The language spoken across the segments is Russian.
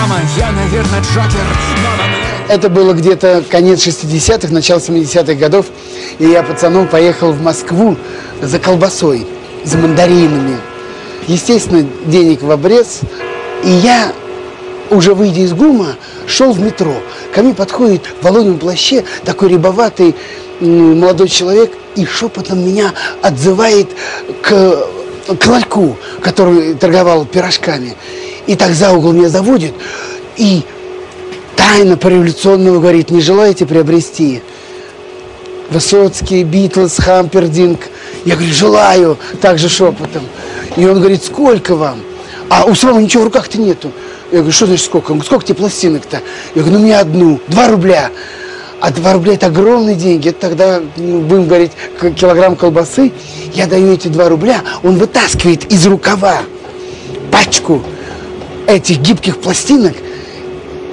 Мама, я, наверное, Джокер, мама, мне... Это было где-то конец 60-х, начало 70-х годов. И я пацаном поехал в Москву за колбасой, за мандаринами. Естественно, денег в обрез. И я, уже выйдя из ГУМа, шел в метро. Ко мне подходит в воловом плаще такой рябоватый молодой человек и шепотом меня отзывает к, к ларьку, который торговал пирожками. И так за угол меня заводит и тайно по-революционному говорит, не желаете приобрести? Высоцкий, Битлз, Хампердинг. Я говорю, желаю, также шепотом. И он говорит, сколько вам? А у самого ничего в руках-то нету. Я говорю, что значит сколько? Он говорит, сколько тебе пластинок-то? Я говорю, ну мне одну, два рубля. А 2 рубля это огромные деньги. Это тогда, ну, будем говорить, килограмм колбасы. Я даю эти 2 рубля, он вытаскивает из рукава пачку этих гибких пластинок,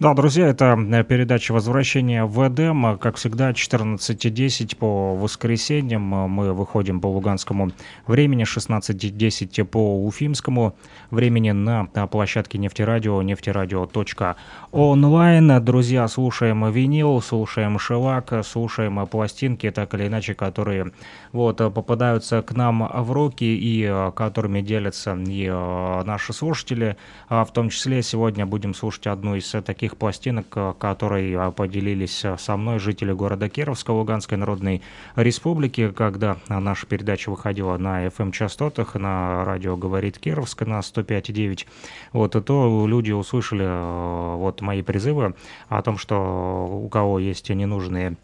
Да, друзья, это э, передача «Возвращение в Эдем». Как всегда, 14.10 по воскресеньям мы выходим по луганскому времени, 16.10 по уфимскому времени на площадке нефтерадио, нефтерадио.онлайн. Друзья, слушаем винил, слушаем шелак, слушаем пластинки, так или иначе, которые вот, попадаются к нам в руки и э, которыми делятся и э, наши слушатели. А в том числе сегодня будем слушать одну из таких таких пластинок, э, которые э, поделились э, со мной жители города Кировска Луганской Народной Республики, когда наша передача выходила на FM-частотах, на радио «Говорит Кировск» на 105,9, вот, то люди услышали вот мои призывы о том, что у кого есть ненужные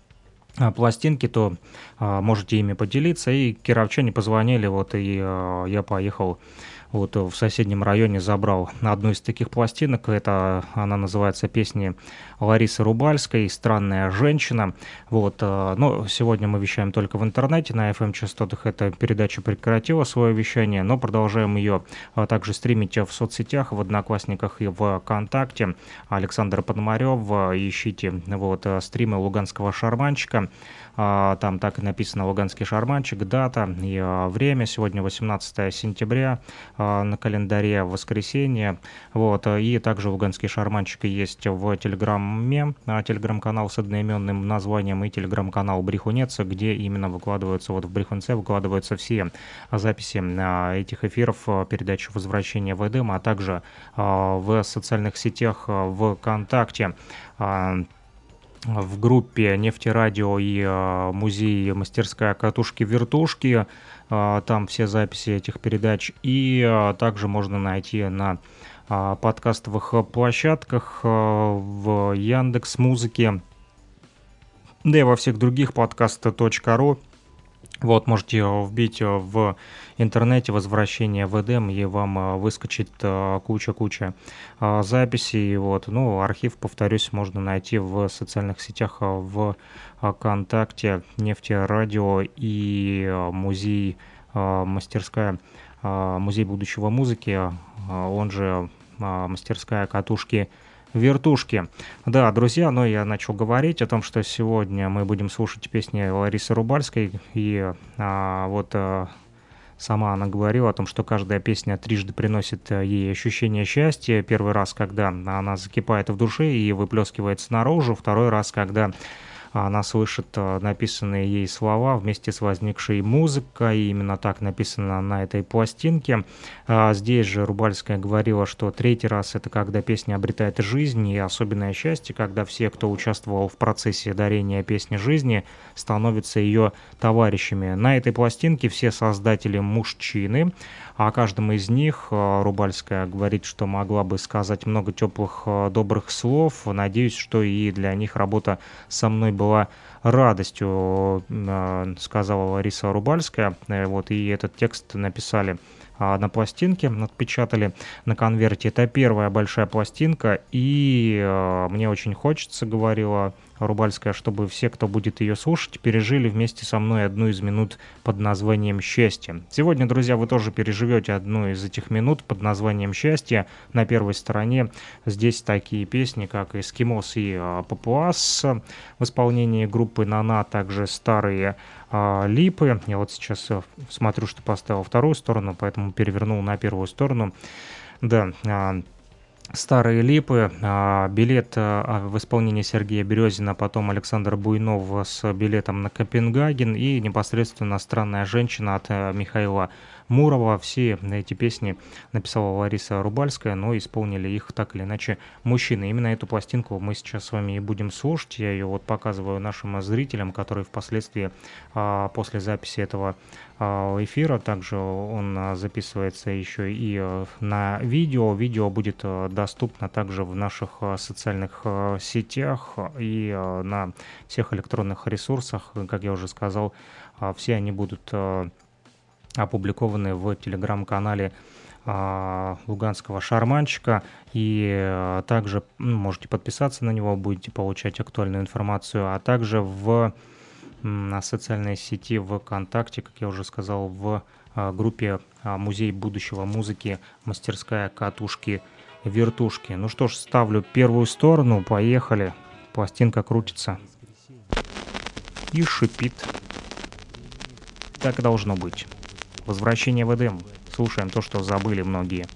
пластинки, то а, можете ими поделиться. И кировчане позвонили, вот, и а, я поехал вот в соседнем районе забрал одну из таких пластинок. Это она называется песни Ларисы Рубальской «Странная женщина». Вот, э, но сегодня мы вещаем только в интернете, на FM-частотах эта передача прекратила свое вещание, но продолжаем ее э, также стримить в соцсетях, в Одноклассниках и ВКонтакте. Александр Пономарев, ищите вот, э, стримы Луганского шарманчика. А, там так и написано «Луганский шарманчик», дата и а, время. Сегодня 18 сентября а, на календаре воскресенье. Вот. И также «Луганский шарманчик» есть в Телеграме, телеграм-канал с одноименным названием и телеграм-канал «Брехунец», где именно выкладываются, вот в Брехунце выкладываются все записи этих эфиров передачи «Возвращение в Эдем», а также в социальных сетях ВКонтакте в группе «Нефтерадио» и э, музей «Мастерская катушки-вертушки». Э, там все записи этих передач. И э, также можно найти на подкастовых площадках в Яндекс Музыке, да и во всех других подкаст.ру. Вот, можете вбить в интернете возвращение в Эдем, и вам а, выскочит а, куча-куча записей. Вот. Ну, архив, повторюсь, можно найти в социальных сетях в ВКонтакте, Нефтерадио и музей, мастерская, музей будущего музыки, он же мастерская катушки вертушки. Да, друзья, но я начал говорить о том, что сегодня мы будем слушать песни Ларисы Рубальской, и а, вот а, сама она говорила о том, что каждая песня трижды приносит э, ей ощущение счастья. Первый раз, когда она закипает в душе и выплескивается наружу, второй раз, когда она слышит э, написанные ей слова вместе с возникшей музыкой, именно так написано на этой пластинке. А здесь же Рубальская говорила, что третий раз это когда песня обретает жизнь, и особенное счастье, когда все, кто участвовал в процессе дарения песни жизни, становятся ее товарищами. На этой пластинке все создатели мужчины, о каждом из них э, Рубальская говорит, что могла бы сказать много теплых, э, добрых слов. Надеюсь, что и для них работа со мной была радостью, э, сказала Лариса Рубальская. Вот, и этот текст написали на пластинке, отпечатали на конверте. Это первая большая пластинка, и мне очень хочется, говорила Рубальская, чтобы все, кто будет ее слушать, пережили вместе со мной одну из минут под названием «Счастье». Сегодня, друзья, вы тоже переживете одну из этих минут под названием «Счастье». На первой стороне здесь такие песни, как «Эскимос» и а, «Папуас» в исполнении группы «Нана», а также старые а, липы. Я вот сейчас э, смотрю, что поставил вторую сторону, поэтому перевернул на первую сторону. Да, Старые липы, а, билет а, в исполнении Сергея Березина, потом Александр Буйнов с билетом на Копенгаген и непосредственно «Странная женщина» от э, Михаила Мурова. Все эти песни написала Лариса Рубальская, но исполнили их так или иначе мужчины. Именно эту пластинку мы сейчас с вами и будем слушать. Я ее вот показываю нашим зрителям, которые впоследствии а, после записи этого а, эфира. Также он записывается еще и э, на видео. Видео будет э, доступно также в наших э, социальных сетях и на всех электронных ресурсах. Как я уже сказал, все они будут опубликованы в телеграм-канале а, луганского шарманчика. И а, также ну, можете подписаться на него, будете получать актуальную информацию. А также в, социальной сети ВКонтакте, как я уже сказал, в а, группе «Музей будущего музыки. Мастерская катушки вертушки». Ну что ж, ставлю первую сторону, поехали. Пластинка крутится и шипит. Так должно быть. Возвращение в Эдем. Слушаем то, что забыли многие.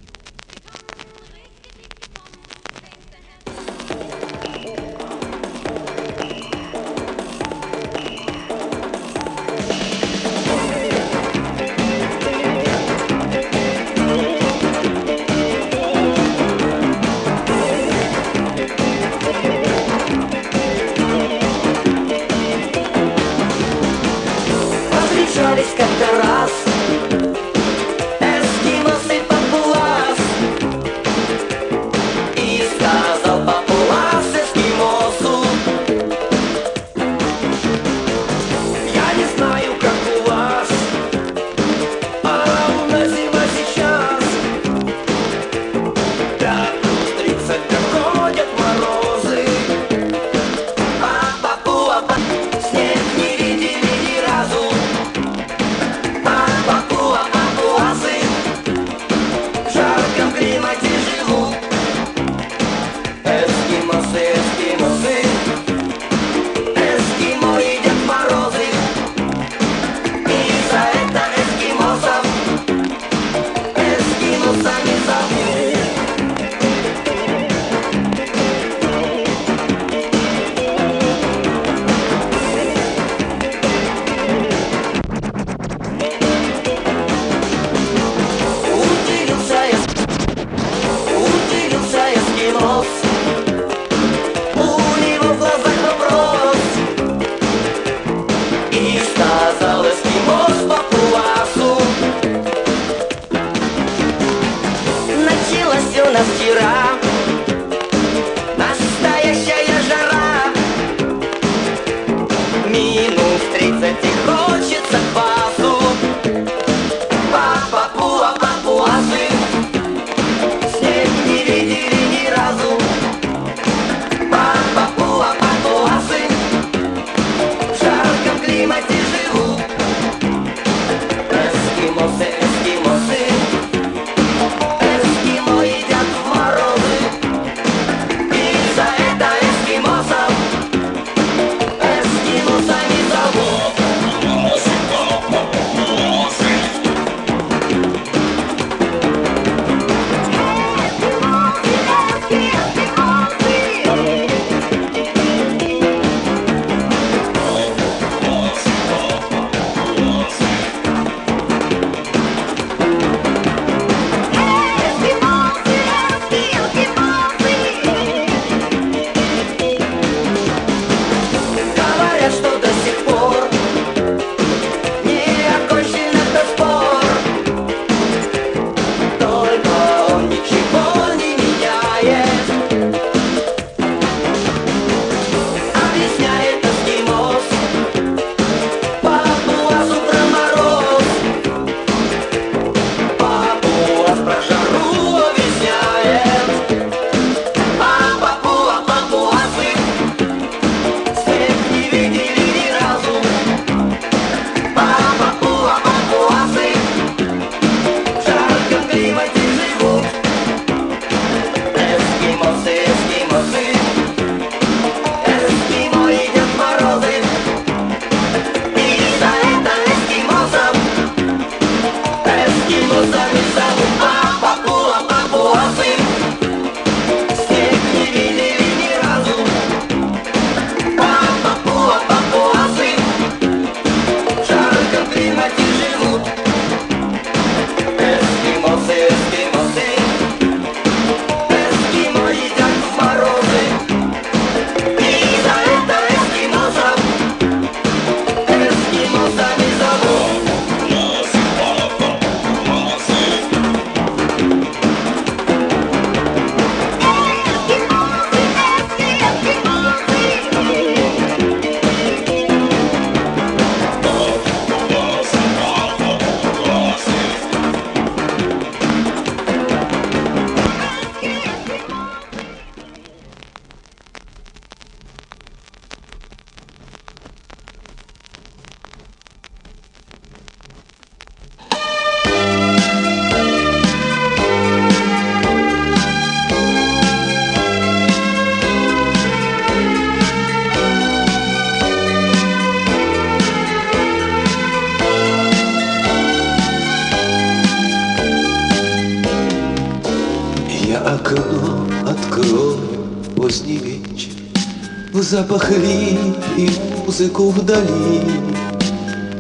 Музыку вдали.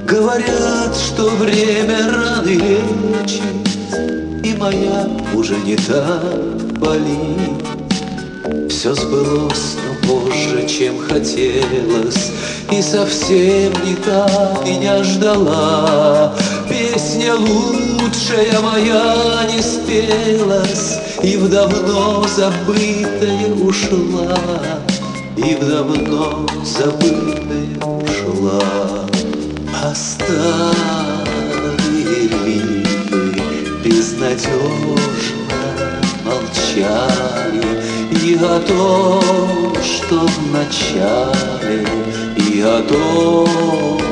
Говорят, что время раны лечит И моя уже не так болит. Все сбылось, но позже, чем хотелось И совсем не так меня ждала. Песня лучшая моя не спелась И в давно забытое ушла И в давно забытое ушла А старые липы безнадежно молчали. И о том, что в начале И о том,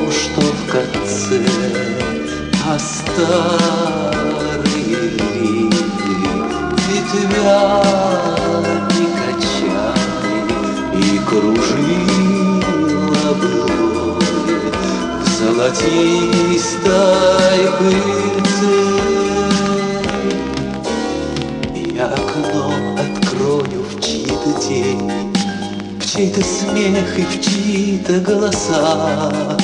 что в конце А старые липы ветвями качали И кружила в золотистой пыльце. Я окно открою в чьи-то тени, В чей-то смех и в чьи-то голоса,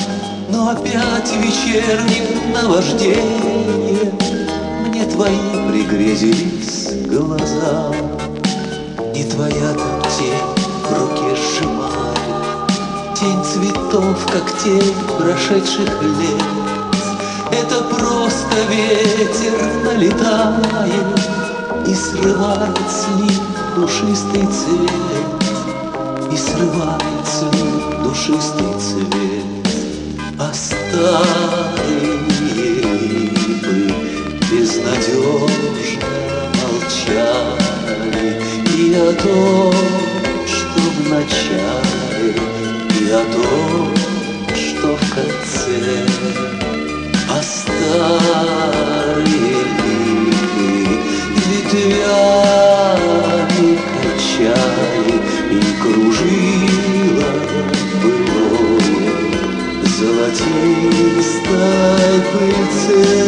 Но опять вечерним наваждением Мне твои пригрезились глаза, И твоя как тень прошедших лет. Это просто ветер налетает И срывает с них душистый цвет. И срывает с них душистый цвет. А старые липы безнадежно молчали. И о том, что в начале И о том, старые липы ветвями качали И кружила былое в золотистой пыльце.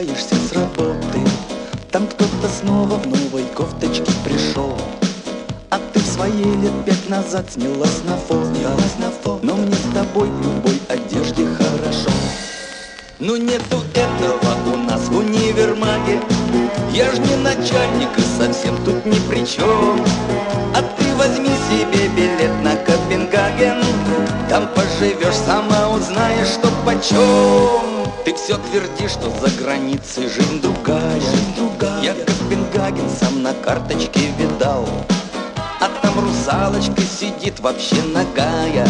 Возвращаешься с работы. Там кто-то снова в новой кофточке пришел. А ты в своей лет пять назад снялась на фото. Но мне с тобой в любой одежде хорошо. Ну нету этого у нас в универмаге. Я ж не начальник и совсем тут ни при чем А ты возьми себе билет на Копенгаген. Там поживешь, сама узнаешь, что почем все твердишь, что за границей жизнь другая, жизнь другая. Я Копенгаген сам на карточки видал. А там русалочка сидит вообще нагая.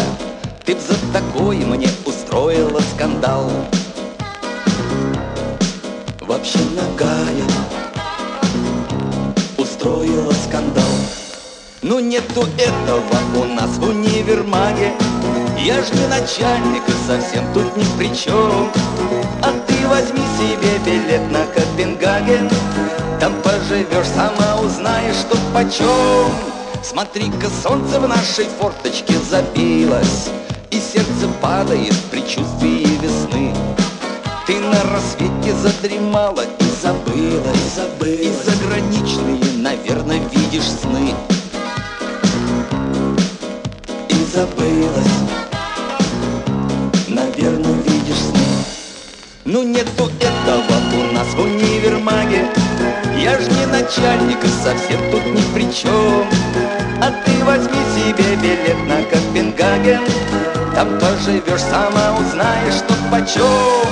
Ты б за такое мне устроила скандал. Вообще нагая. Устроила скандал. Ну нету этого у нас в универмаге. Я ж не начальник и совсем тут ни при чем возьми себе билет на Копенгаген. Там поживешь, сама узнаешь, что почем. Смотри-ка, солнце в нашей форточке забилось И сердце падает в предчувствии весны. Ты на рассвете задремала и забыла, и забыла. И заграничные, наверное, видишь сны. И забылась ж не начальник и совсем тут ни при чем А ты возьми себе билет на Копенгаген Там поживешь, сама узнаешь, что почем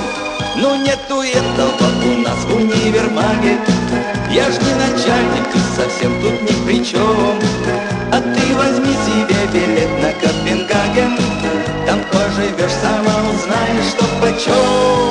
Ну нету этого у нас в универмаге Я ж не начальник и совсем тут ни при чем А ты возьми себе билет на Копенгаген Там поживешь, сама узнаешь, что почем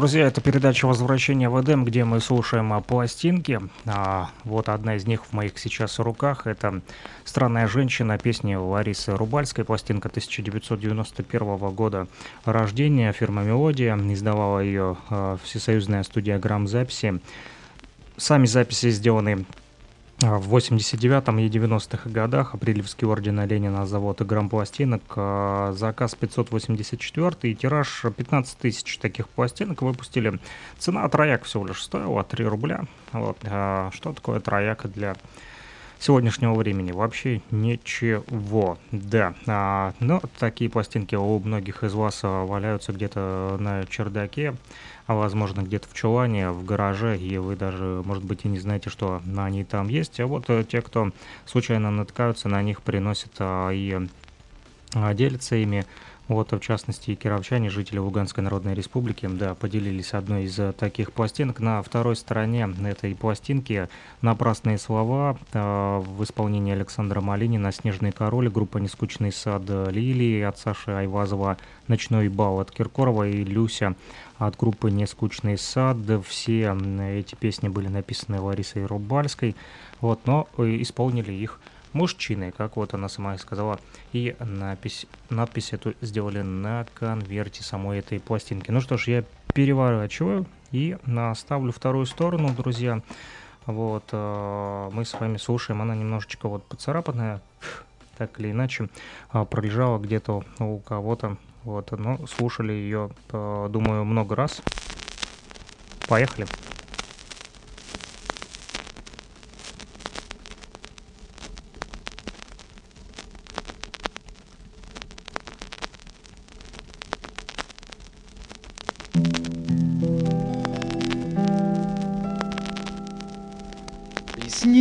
друзья, это передача «Возвращение в Эдем», где мы слушаем пластинки. А, вот одна из них в моих сейчас руках. Это «Странная женщина» песни Ларисы Рубальской, пластинка 1991 года рождения. Фирма «Мелодия» издавала ее а, всесоюзная студия «Грамзаписи». Сами записи сделаны В 89-м и 90-х годах Апрелевский орден Ленина завод и грампластинок. а, Заказ 584 и тираж 15 тысяч таких пластинок выпустили. Цена трояк всего лишь стоила 3 рубля. Вот. а, Что такое трояк для сегодняшнего времени? Вообще ничего. Да. а, Но такие пластинки у многих из вас а, валяются где-то на чердаке а возможно где-то в чулане, в гараже, и вы даже, может быть, и не знаете, что они там есть. А вот э, те, кто случайно натыкаются на них, приносят а, и а, делятся ими. Вот, в частности, кировчане, жители Луганской Народной Республики, да, поделились одной из э, таких пластинок. На второй стороне этой пластинки «Напрасные слова» э, в исполнении Александра Малинина «Снежный король», группа «Нескучный сад Лилии» от Саши Айвазова, «Ночной бал» от Киркорова и «Люся» от группы «Нескучный сад». Все эти песни были написаны Ларисой Рубальской, вот, но э, исполнили их мужчины, как вот она сама и сказала, и надпись, надпись эту сделали на конверте самой этой пластинки. Ну что ж, я переворачиваю и наставлю вторую сторону, друзья. Вот, э, мы с вами слушаем, она немножечко вот поцарапанная, так или иначе, а, пролежала где-то у кого-то, вот, но слушали ее, э, думаю, много раз. Поехали.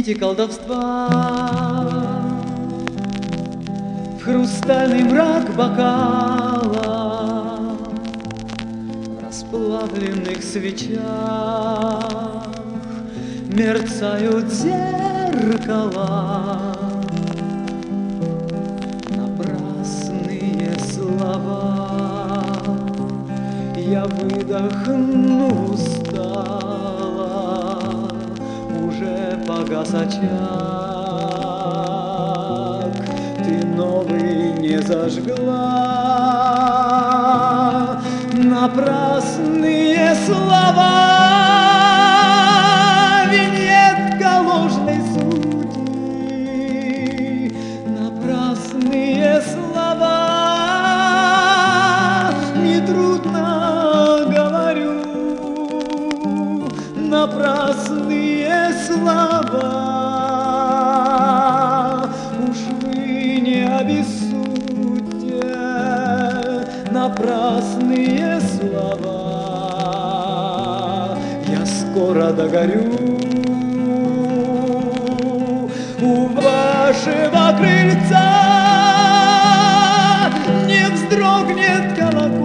Плесните колдовства. В хрустальный мрак бокала В расплавленных свечах Мерцают зеркала. Набрасывая слова. Я выдохну погас Ты новый не зажгла. Напрасные слова Я скоро догорю у вашего крыльца не вздрогнет колокольчик,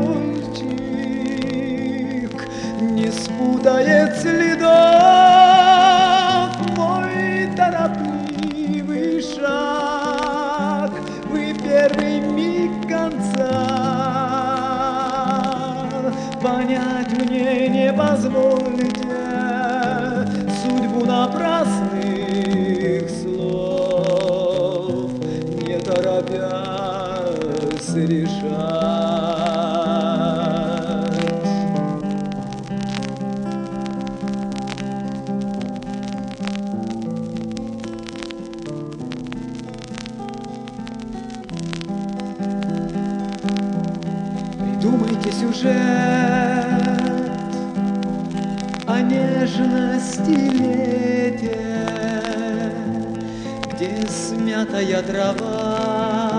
смятая трава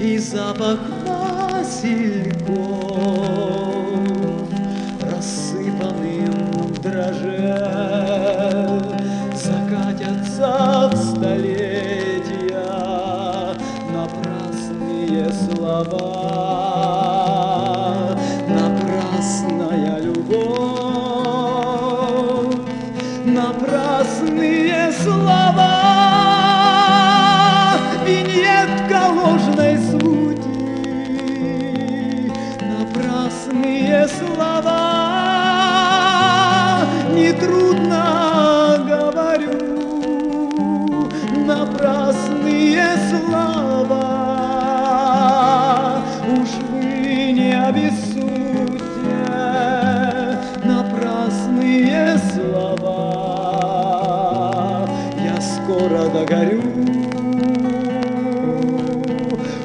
и запах васильков догорю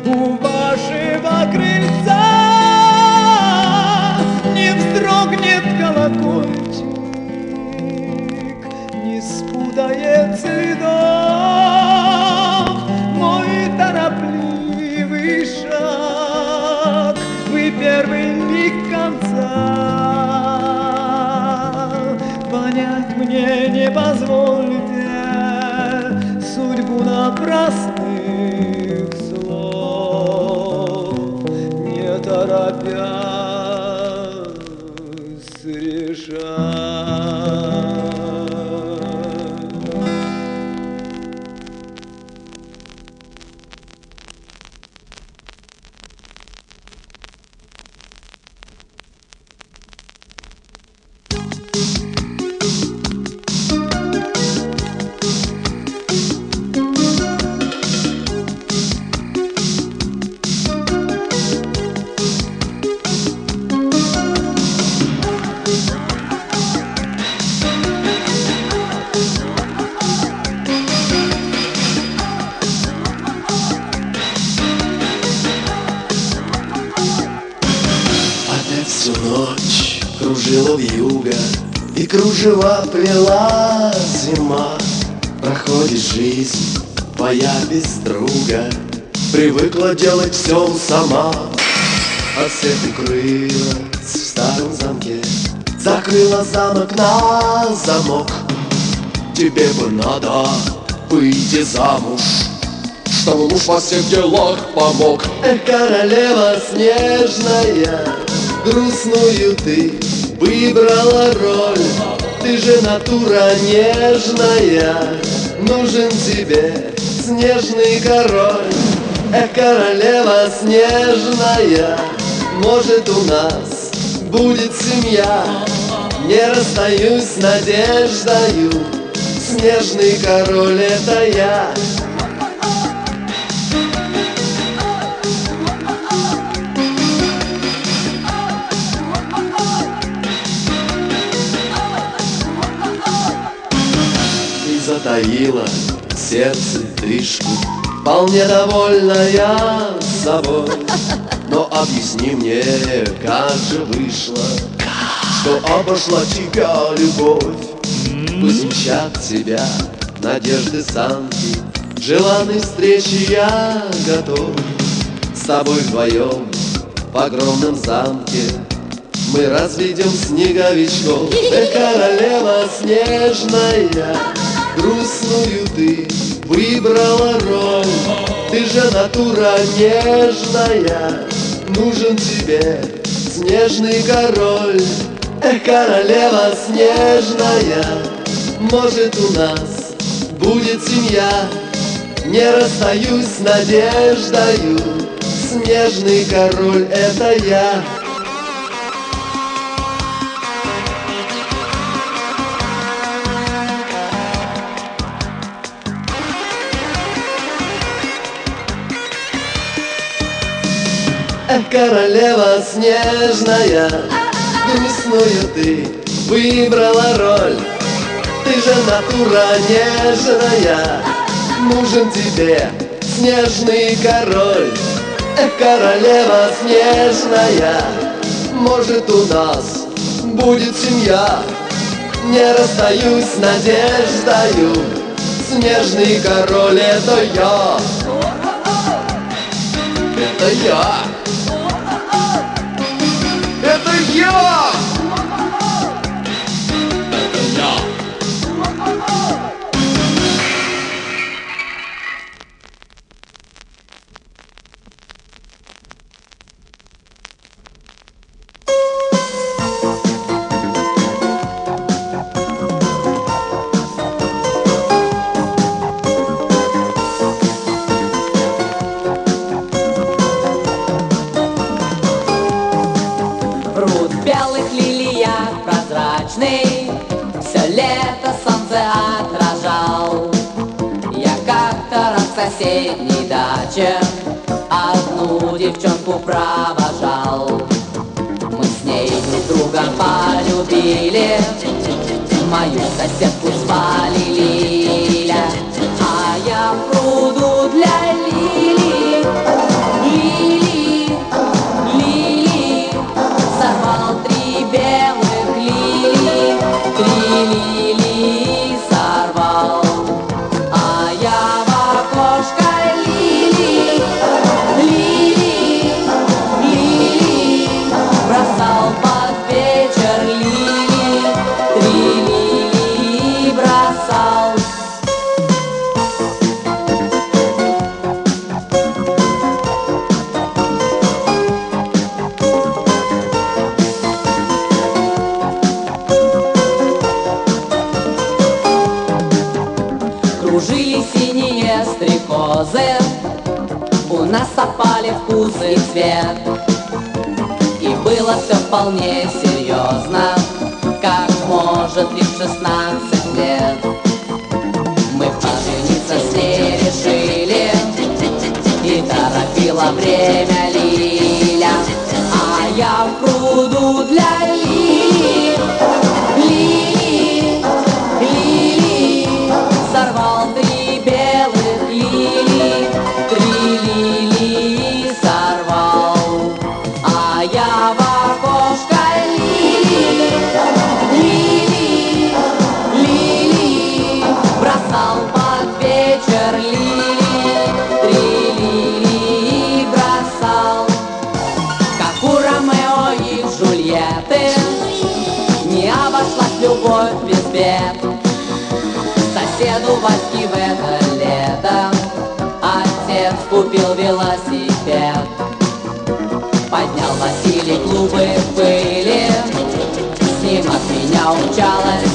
у вашего крыльца. Не вздрогнет колокольчик, не спутает следов мой торопливый шаг. Вы первый миг конца понять мне не позволите судьбу делать все сама. От всех укрылась в старом замке. Закрыла замок на замок. Тебе бы надо выйти замуж Чтобы муж во всех делах помог. Эх, королева снежная Грустную ты выбрала роль. Ты же натура нежная Нужен тебе снежный король Эх, королева снежная Может у нас будет семья. Не расстаюсь с надеждою Снежный король это я. И затаила сердце тришку Вполне довольная собой. Но объясни мне, как же вышло Что обошла тебя любовь. Возмещать тебя надежды санки Желанной встречи я готов. С тобой вдвоем в огромном замке мы разведем снеговичков. Ты королева снежная Грустную ты выбрала роль. Ты же натура нежная Нужен тебе снежный король. Эх, королева снежная Может у нас будет семья. Не расстаюсь с надеждою Снежный король это я королева снежная, грустную ты выбрала роль. Ты же натура нежная, нужен тебе снежный король. Эх, королева снежная, может у нас будет семья. Не расстаюсь с надеждою, снежный король это я. Это я! Это соседней даче Одну девчонку провожал. Мы с ней друг друга полюбили. Мою соседку звали для Лили меня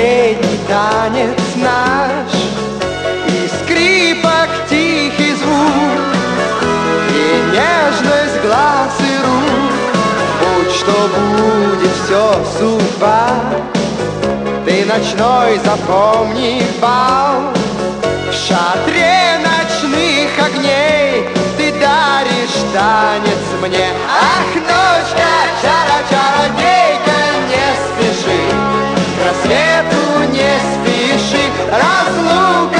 последний танец наш. И скрипок тихий звук И нежность глаз и рук. Будь что будет, все судьба. Ты ночной запомни бал. В шатре ночных огней Ты даришь танец мне. Ах, ночка, чара-чародейка Rasluca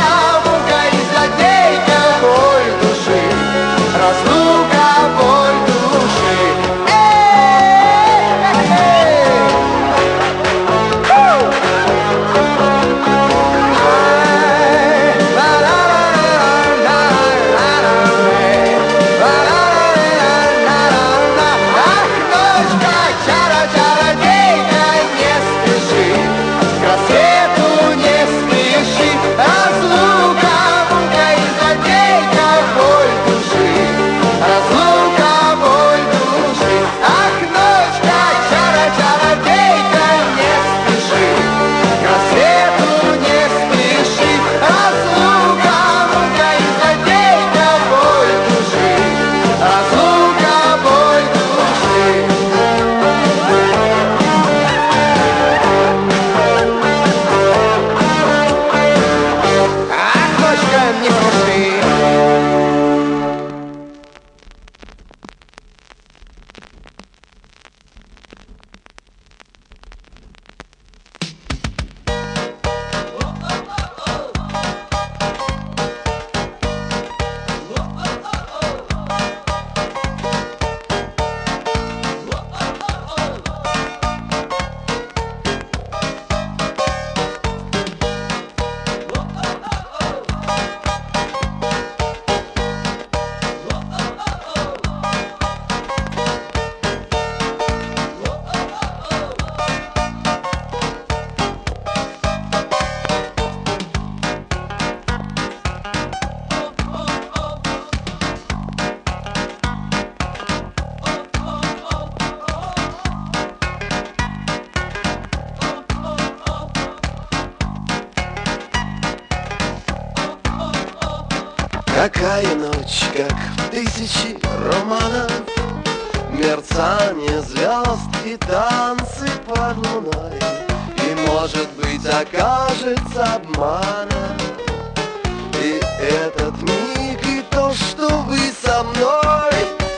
этот миг, и то, что вы со мной.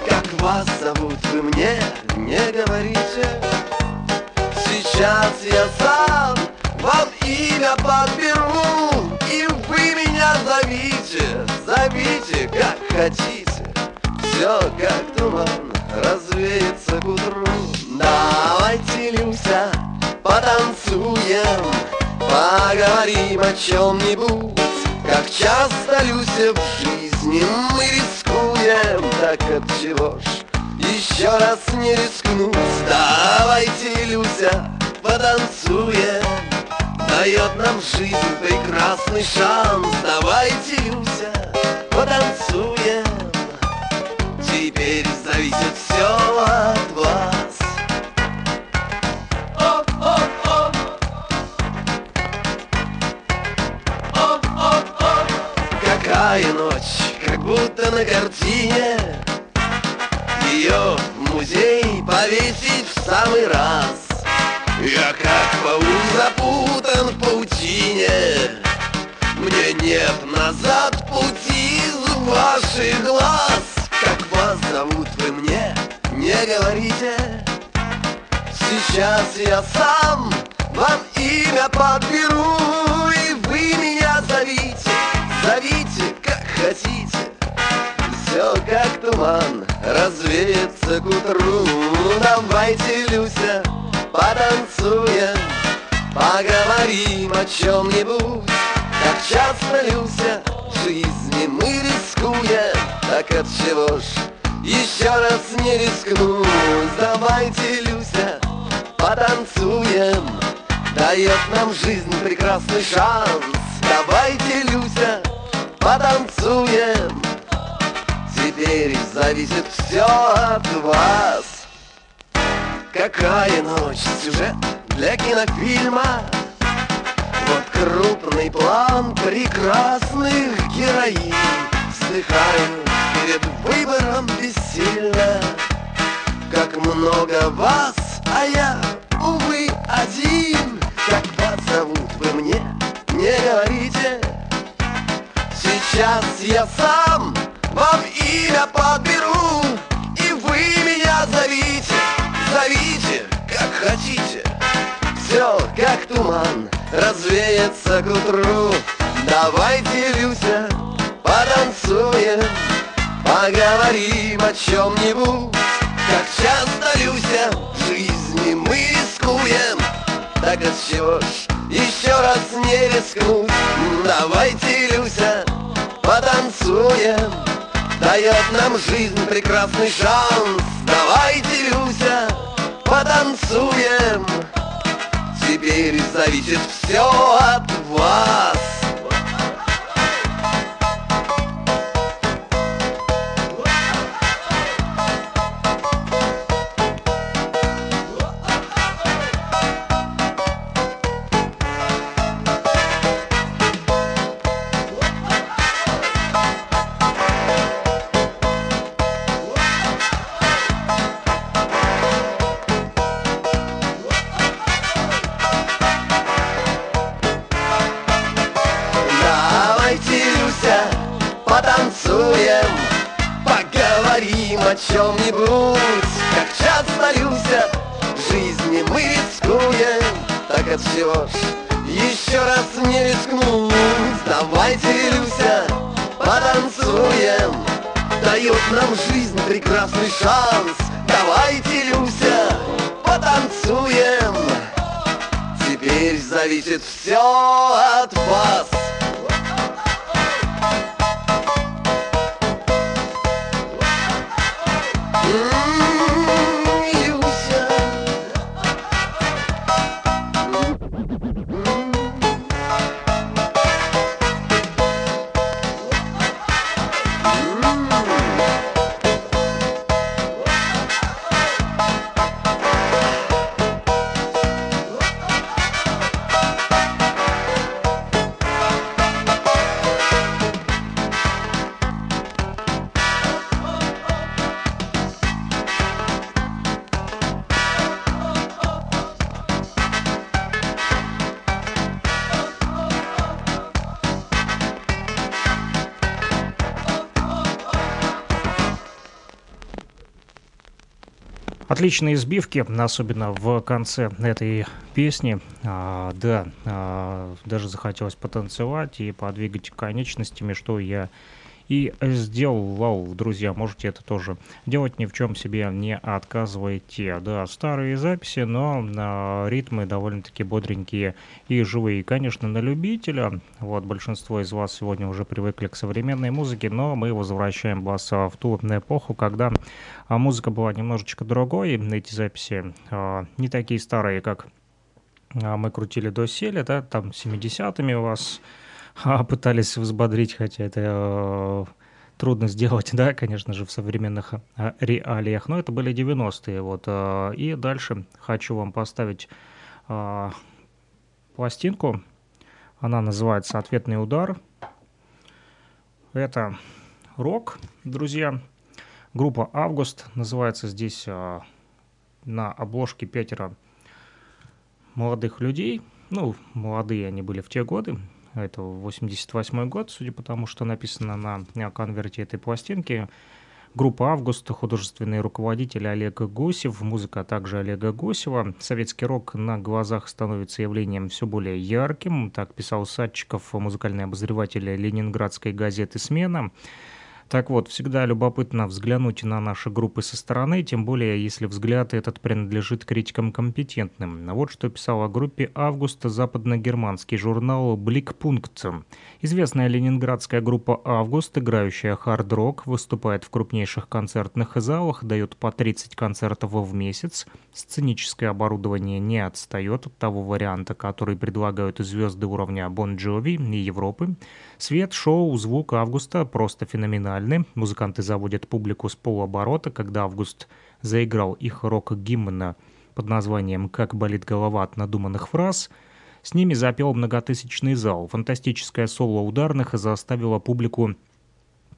Как вас зовут, вы мне не говорите. Сейчас я сам вам имя подберу И вы меня зовите, зовите как хотите. Все как туман развеется к утру. Давайте, Люся, потанцуем Поговорим о чем-нибудь Как часто, Люся, в жизни мы рискуем Так от чего ж? Еще раз не рискнуть. Давайте, Люся, потанцуем. Дает нам жизнь прекрасный шанс. Давайте, Люся, потанцуем. Теперь зависит все от вас Какая ночь, как будто на картине. Ее в музей повесить в самый раз. Я как паук запутан в паутине. Мне нет назад пути из ваших глаз. Как вас зовут вы мне не говорите. Сейчас я сам вам имя подберу И вы меня зовите, зовите как хотите. Все как туман развеется к утру. Давайте, Люся, потанцуем. Поговорим о чем-нибудь Как часто, Люся, жизни мы рискуем. Так от чего ж еще раз не рискнуть? Давайте, Люся, потанцуем Дает нам жизнь прекрасный шанс. Давайте, Люся, потанцуем. Теперь зависит все от вас. Какая ночь, сюжет для кинофильма. Вот крупный план прекрасных героинь. Вздыхаю перед выбором бессильно. Как много вас, а я, увы, один Зовут вы мне, не говорите. Сейчас я сам вам имя подберу И вы меня зовите, зовите, как хотите. Все как туман развеется к утру. Давайте, Люся, потанцуем Поговорим о чем-нибудь Как часто, Люся, в жизни мы рискуем. Так от чего ж еще раз не рискнуть Давайте, Люся, потанцуем. Дает нам жизнь прекрасный шанс Давайте, Люся, потанцуем. Теперь зависит все от вас Отличные избивки, особенно в конце этой песни. А, да, а, даже захотелось потанцевать и подвигать конечностями, что я и сделал. Друзья, можете это тоже делать, ни в чем себе не отказывайте. Да, старые записи, но а, ритмы довольно-таки бодренькие и живые. Конечно, на любителя. Вот, большинство из вас сегодня уже привыкли к современной музыке, но мы возвращаем вас а, в ту эпоху, когда а музыка была немножечко другой. Эти записи а, не такие старые, как мы крутили до селя, да, там 70-ми вас а, пытались взбодрить, хотя это а, трудно сделать, да, конечно же, в современных а, реалиях, но это были 90-е, вот, а, и дальше хочу вам поставить а, пластинку, она называется «Ответный удар», это рок, друзья, Группа «Август» называется здесь а, на обложке пятеро молодых людей. Ну, молодые они были в те годы. Это 88 год, судя по тому, что написано на, конверте этой пластинки. Группа «Август», художественный руководитель Олег Гусев, музыка также Олега Гусева. Советский рок на глазах становится явлением все более ярким, так писал Садчиков, музыкальный обозреватель ленинградской газеты «Смена». Так вот, всегда любопытно взглянуть на наши группы со стороны, тем более, если взгляд этот принадлежит критикам компетентным. Вот что писал о группе «Август» западногерманский журнал «Бликпункт». Известная ленинградская группа «Август», играющая хард-рок, выступает в крупнейших концертных залах, дает по 30 концертов в месяц. Сценическое оборудование не отстает от того варианта, который предлагают звезды уровня Бон Джови и Европы. Свет, шоу, звук «Августа» просто феноменальный финальны. Музыканты заводят публику с полуоборота, когда Август заиграл их рок-гимн под названием «Как болит голова от надуманных фраз», с ними запел многотысячный зал. Фантастическое соло ударных заставило публику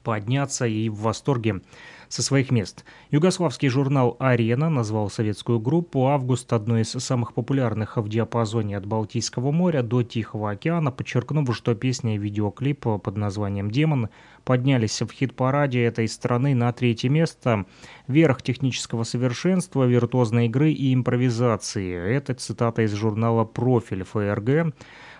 подняться и в восторге со своих мест. Югославский журнал «Арена» назвал советскую группу «Август» одной из самых популярных в диапазоне от Балтийского моря до Тихого океана, подчеркнув, что песня и видеоклип под названием «Демон» поднялись в хит-параде этой страны на третье место. Верх технического совершенства, виртуозной игры и импровизации. Это цитата из журнала «Профиль ФРГ».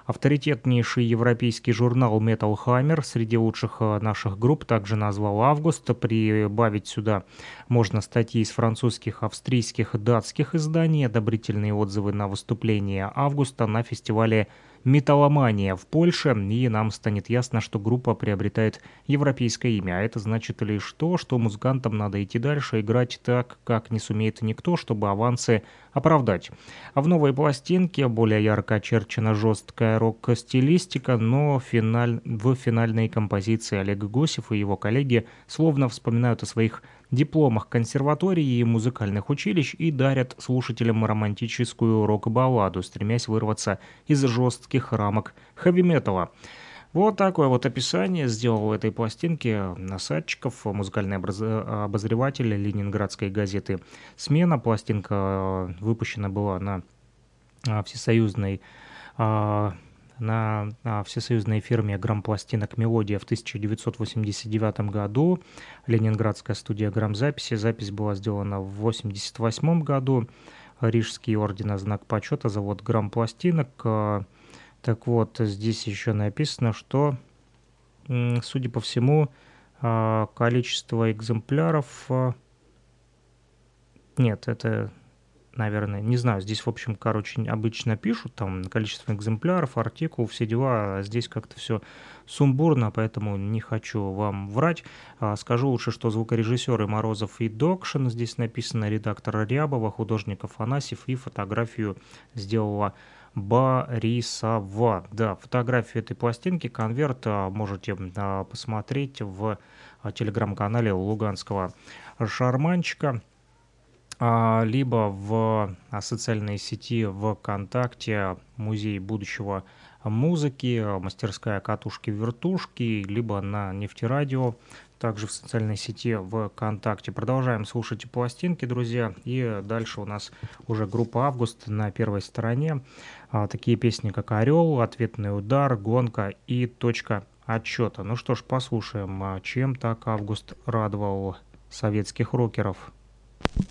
Авторитетнейший европейский журнал Metal Hammer среди лучших э, наших групп также назвал «Август». Прибавить сюда можно статьи из французских, австрийских, датских изданий, одобрительные отзывы на выступление «Августа» на фестивале металломания в Польше, и нам станет ясно, что группа приобретает европейское имя. А это значит лишь то, что музыкантам надо идти дальше, играть так, как не сумеет никто, чтобы авансы оправдать. А в новой пластинке более ярко очерчена жесткая рок-стилистика, но финаль... в финальной композиции Олег Гусев и его коллеги словно вспоминают о своих дипломах консерватории и музыкальных училищ и дарят слушателям романтическую рок-балладу, стремясь вырваться из жестких рамок хэви-металла. Вот такое вот описание сделал этой пластинки Насадчиков, музыкальный обозреватель ленинградской газеты «Смена». Пластинка выпущена была на а, всесоюзной а, на, всесоюзной фирме грампластинок «Мелодия» в 1989 году. Ленинградская студия грамзаписи. Запись была сделана в 1988 году. Рижский орден знак почета, завод грампластинок. Так вот, здесь еще написано, что, судя по всему, а, количество экземпляров... А, нет, это наверное, не знаю, здесь, в общем, короче, обычно пишут там количество экземпляров, артикул, все дела, а здесь как-то все сумбурно, поэтому не хочу вам врать. А, скажу лучше, что звукорежиссеры Морозов и Докшин, здесь написано редактор Рябова, художник Афанасьев и фотографию сделала Борисова. Да, фотографию этой пластинки, конверт а, можете а, посмотреть в телеграм-канале Луганского шарманчика. А, либо в а, социальной сети ВКонтакте «Музей будущего музыки», мастерская катушки-вертушки, либо на нефтерадио, также в социальной сети ВКонтакте. Продолжаем слушать пластинки, друзья, и дальше у нас уже группа «Август» на первой стороне. А, такие песни, как «Орел», «Ответный удар», «Гонка» и «Точка отчета». Ну что ж, послушаем, чем так «Август» радовал советских рокеров. Ну,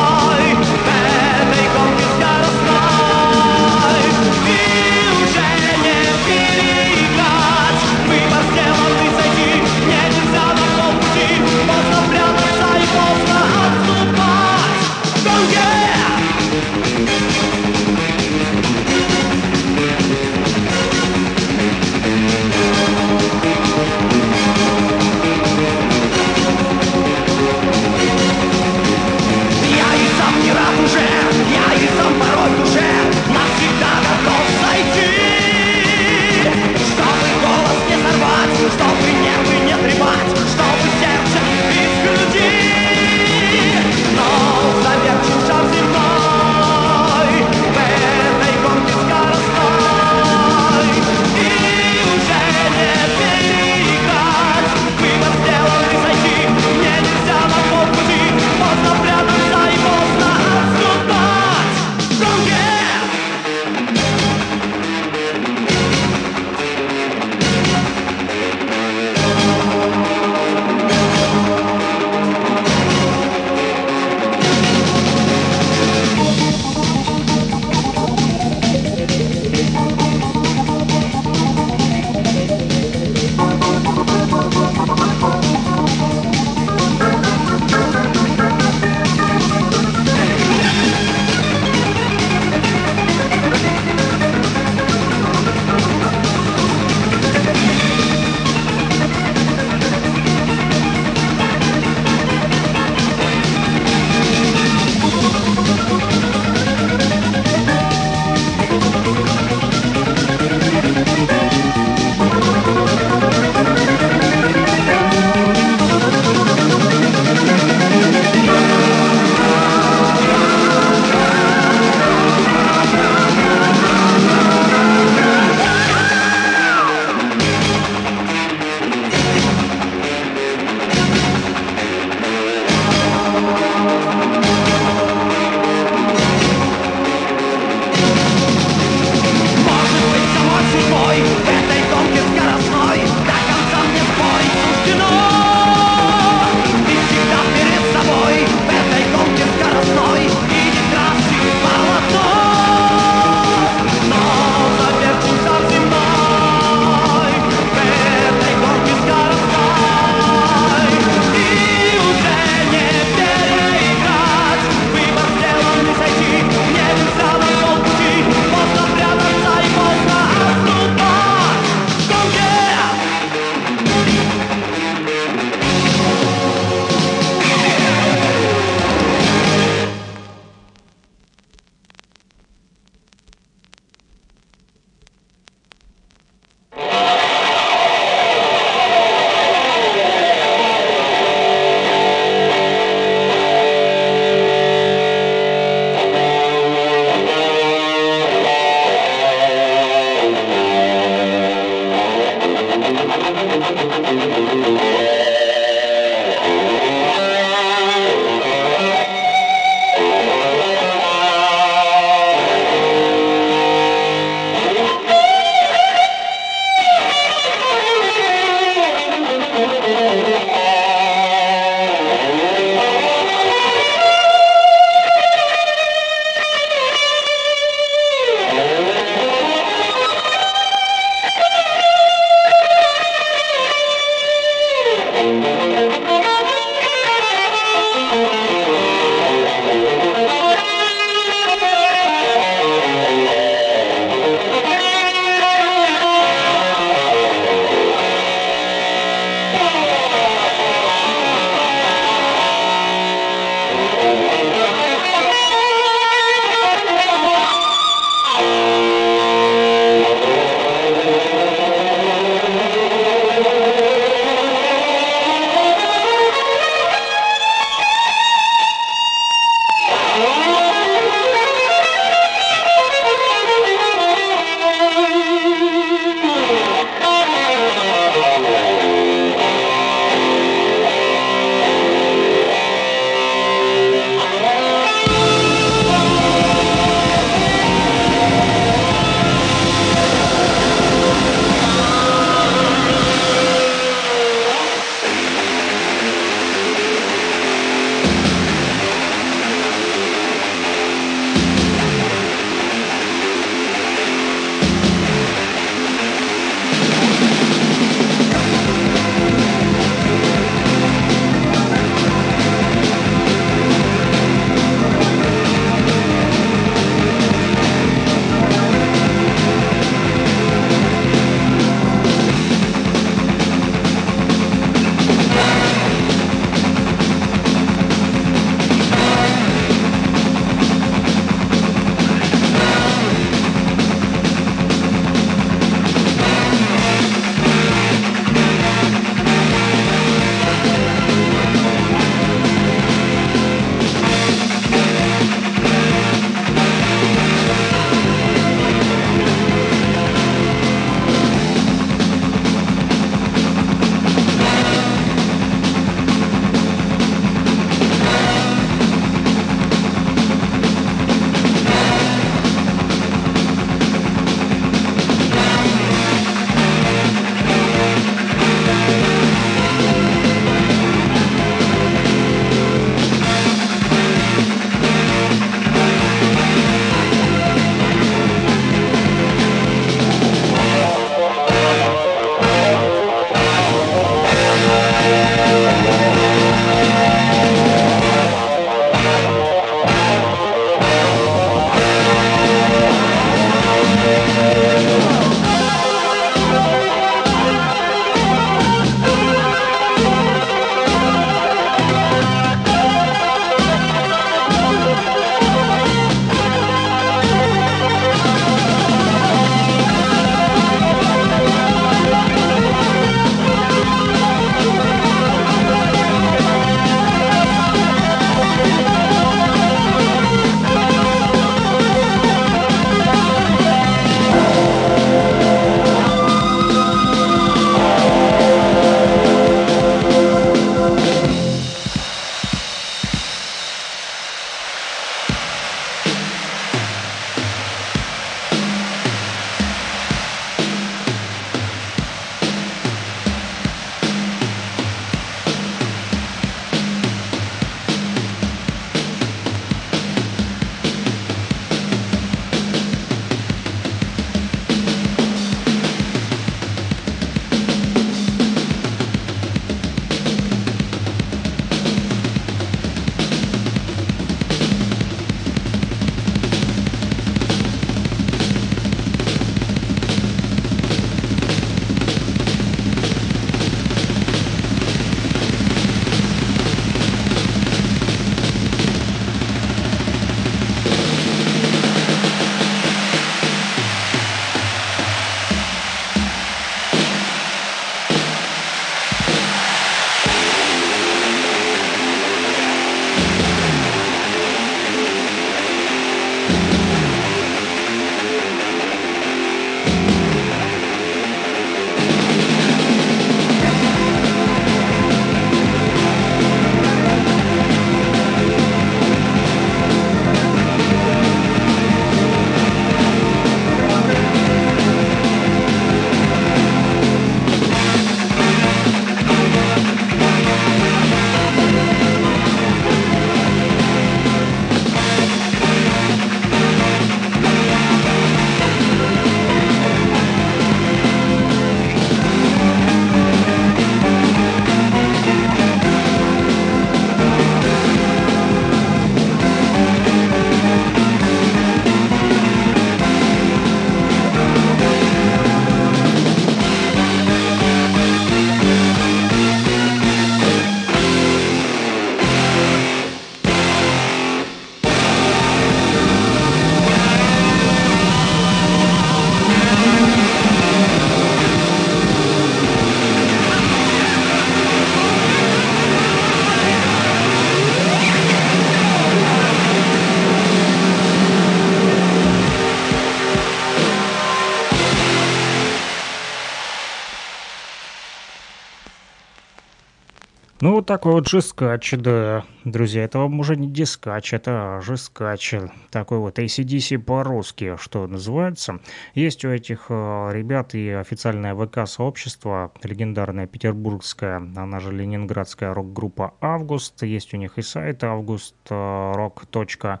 вот такой вот жескач, да, друзья, это вам уже не дискач, это жескач, такой вот ACDC по-русски, что называется. Есть у этих э, ребят и официальное ВК-сообщество, легендарная петербургская, она же ленинградская рок-группа «Август», есть у них и сайт август.рок.ру,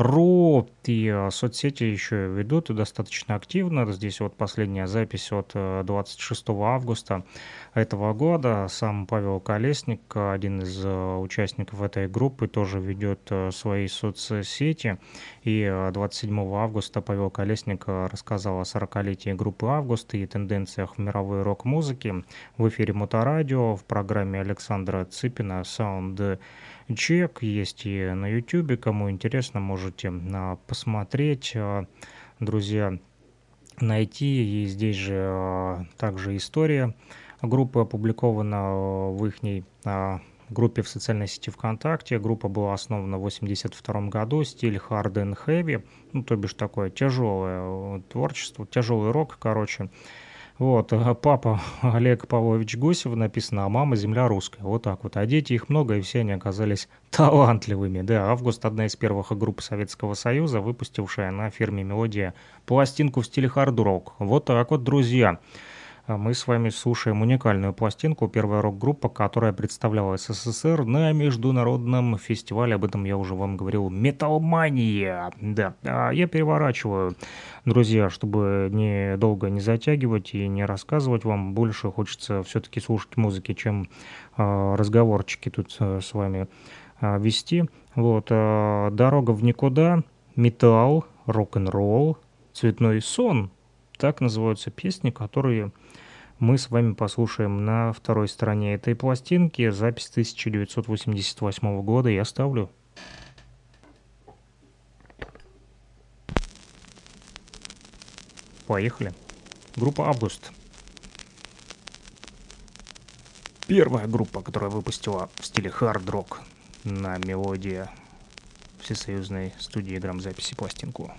ру и э, соцсети еще ведут достаточно активно. Здесь вот последняя запись от 26 э, августа этого года. Сам Павел Колесник, один из э, участников этой группы, тоже ведет свои соцсети. И 27 августа Павел Колесник рассказал о 40-летии группы «Август» и тенденциях в мировой рок-музыке в эфире Моторадио в программе Александра Цыпина «Sound чек есть и на YouTube. Кому интересно, можете посмотреть, друзья, найти. И здесь же также история группы опубликована в их группе в социальной сети ВКонтакте. Группа была основана в 1982 году, стиль hard and heavy, ну, то бишь такое тяжелое творчество, тяжелый рок, короче. Вот, э, папа Олег Павлович Гусев написано, а мама земля русская. Вот так вот. А дети их много, и все они оказались талантливыми. Да, «Август» — одна из первых групп Советского Союза, выпустившая на фирме «Мелодия» пластинку в стиле хард-рок. Вот так вот, друзья. А мы с вами слушаем уникальную пластинку, первая рок-группа, которая представляла СССР на международном фестивале, об этом я уже вам говорил, «Металлмания». Да, а я переворачиваю, друзья, чтобы не долго не затягивать и не рассказывать вам, больше хочется все-таки слушать музыки, чем э, разговорчики тут э, с вами вести. Вот, «Дорога в никуда», «Металл», «Рок-н-ролл», «Цветной сон», так называются песни, которые мы с вами послушаем на второй стороне этой пластинки. Запись 1988 года я ставлю. Поехали. Группа «Август». Первая группа, которая выпустила в стиле хард-рок на мелодии всесоюзной студии грамзаписи пластинку.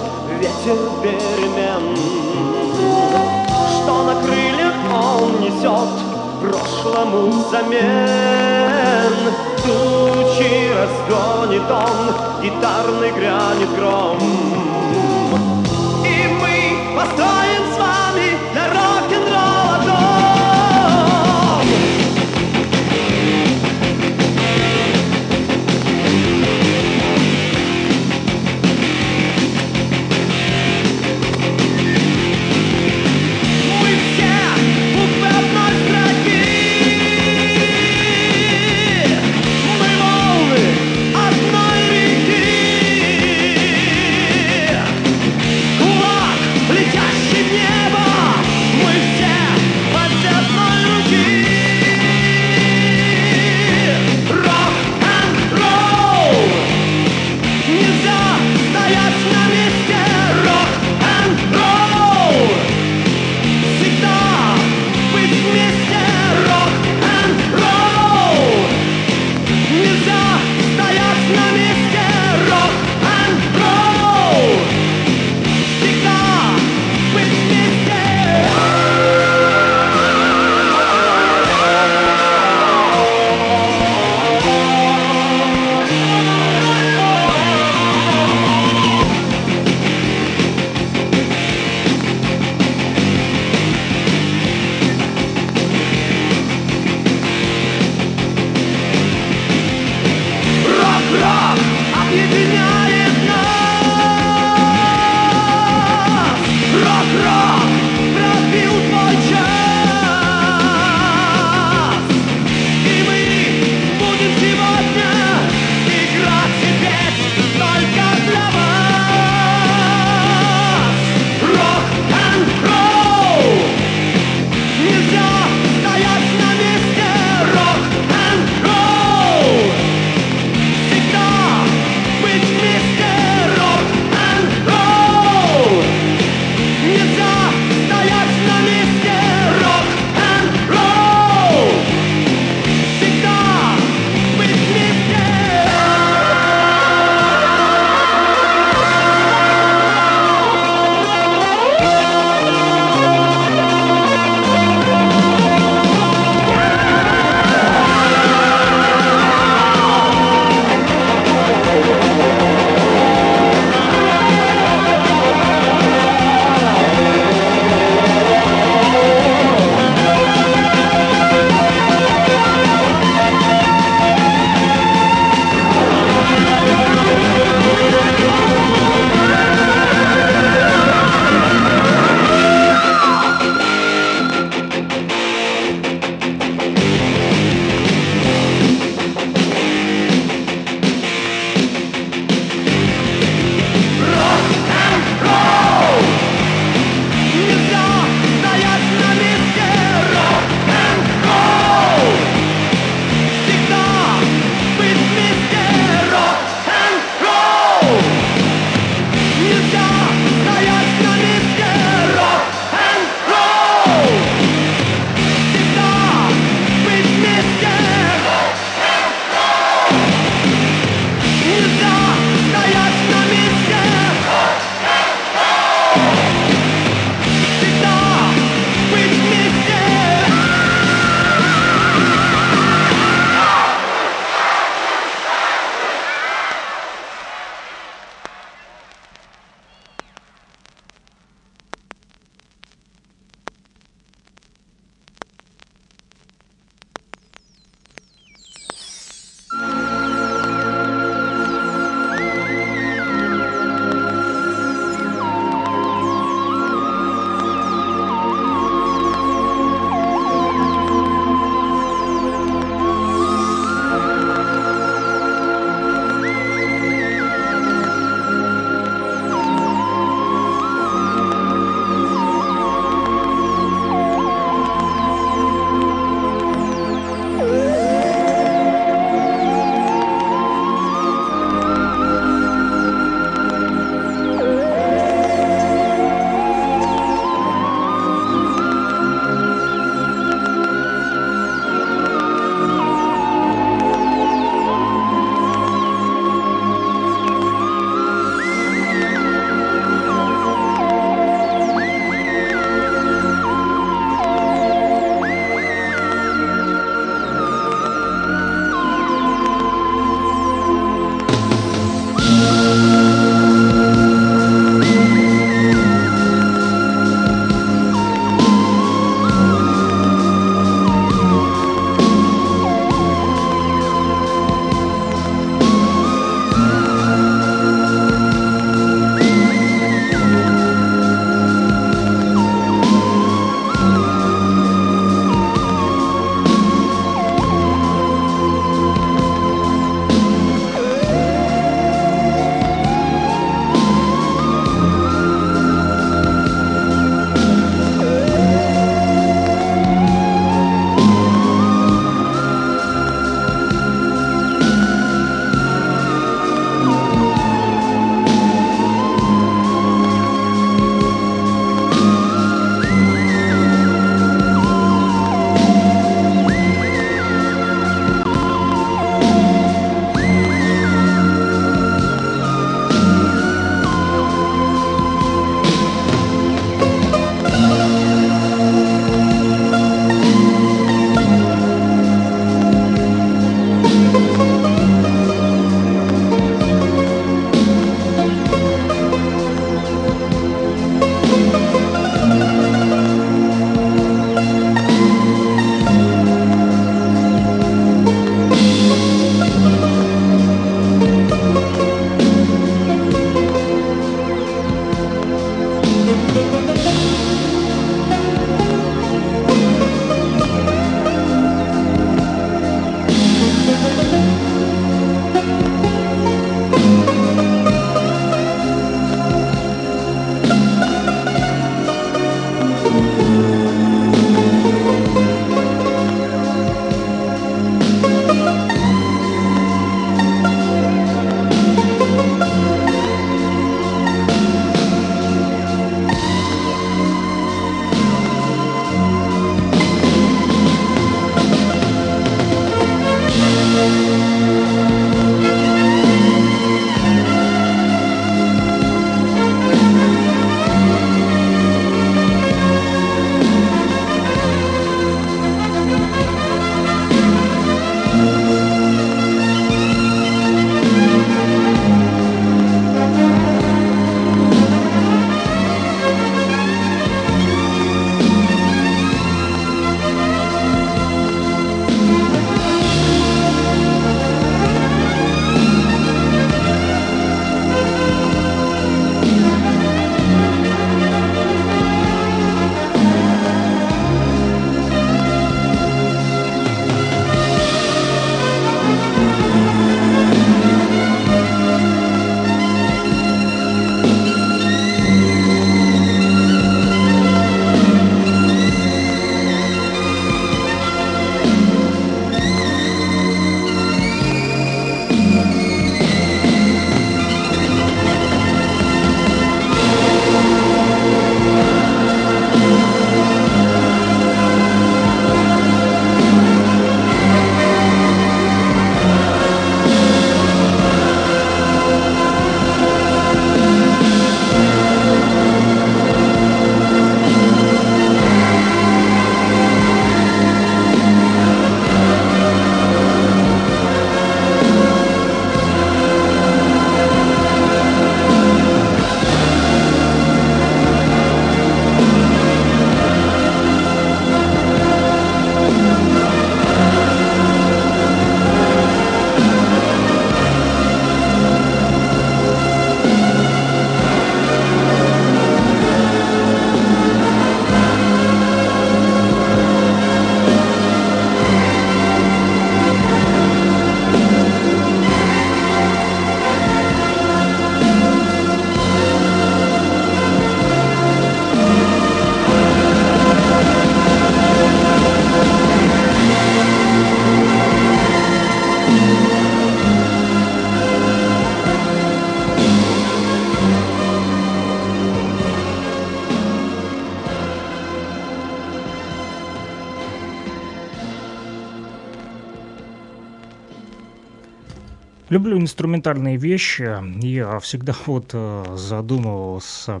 Инструментальные вещи. Я всегда вот э, задумывался,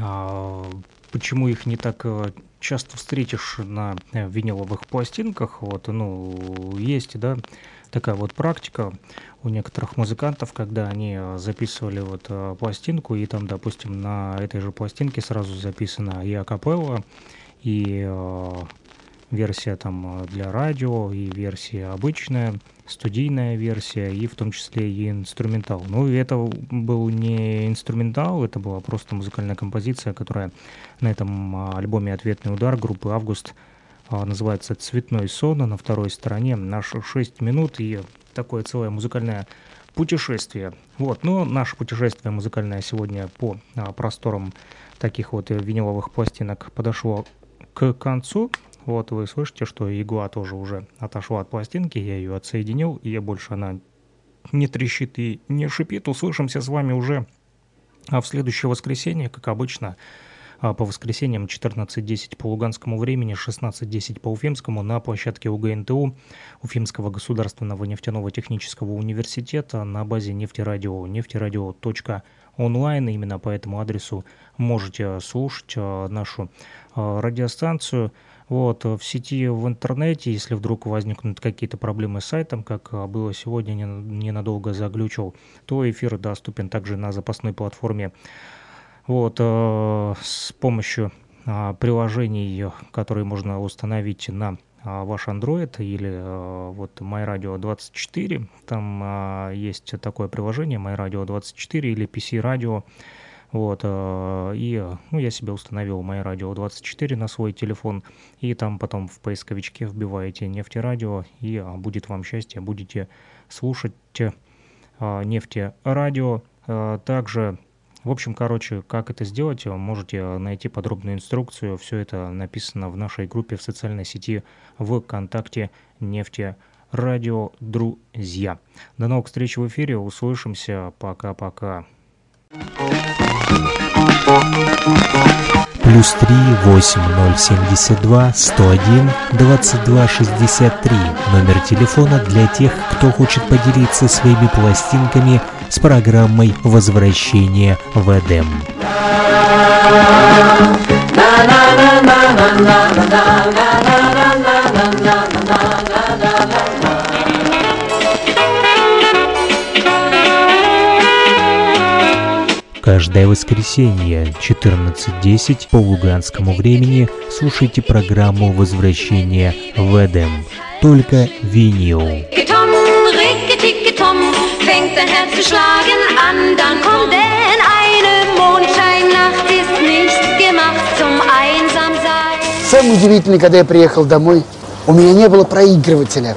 а, почему их не так э, часто встретишь на э, виниловых пластинках. Вот, ну, есть, да, такая вот практика у некоторых музыкантов, когда они записывали вот пластинку, и там, допустим, на этой же пластинке сразу записана и акапелла, и версия там для радио, и версия обычная – студийная версия и в том числе и инструментал. Ну, это был не инструментал, это была просто музыкальная композиция, которая на этом а, альбоме «Ответный удар» группы «Август» а, называется «Цветной сон», а на второй стороне наши 6 минут и такое целое музыкальное путешествие. Вот, но наше путешествие музыкальное сегодня по просторам таких вот виниловых пластинок подошло к концу. Вот вы слышите, что игла тоже уже отошла от пластинки, я ее отсоединил, и больше она не трещит и не шипит. Услышимся с вами уже а в следующее воскресенье, как обычно, а, по воскресеньям 14.10 по луганскому времени, 16.10 по уфимскому на площадке УГНТУ Уфимского государственного нефтяного технического университета на базе нефтерадио нефтерадио.онлайн. Именно по этому адресу можете слушать а, нашу радиостанцию. Вот, э, в сети, в интернете, если вдруг возникнут какие-то проблемы с сайтом, как э, было сегодня, ненадолго заглючил, то эфир доступен также на запасной платформе. Вот, э, с помощью э, приложений, которые можно установить на э, ваш Android или вот MyRadio 24, там э, есть такое приложение MyRadio 24 или PC Radio, вот, э, и ну, я себе установил мое радио 24 на свой телефон, и там потом в поисковичке вбиваете нефтерадио, и а, будет вам счастье, будете слушать нефтерадио. Также, в общем, короче, как это сделать, можете найти подробную инструкцию. Все это написано в нашей группе в социальной сети ВКонтакте «Нефтерадио. Друзья». До новых встреч в эфире, услышимся, пока-пока. Восемь семьдесят два сто один двадцать два шестьдесят три номер телефона для тех, кто хочет поделиться своими пластинками с программой возвращения в Эдем. Каждое воскресенье 14.10 по луганскому времени слушайте программу «Возвращение в Эдем». Только винил. Самое удивительное, когда я приехал домой, у меня не было проигрывателя.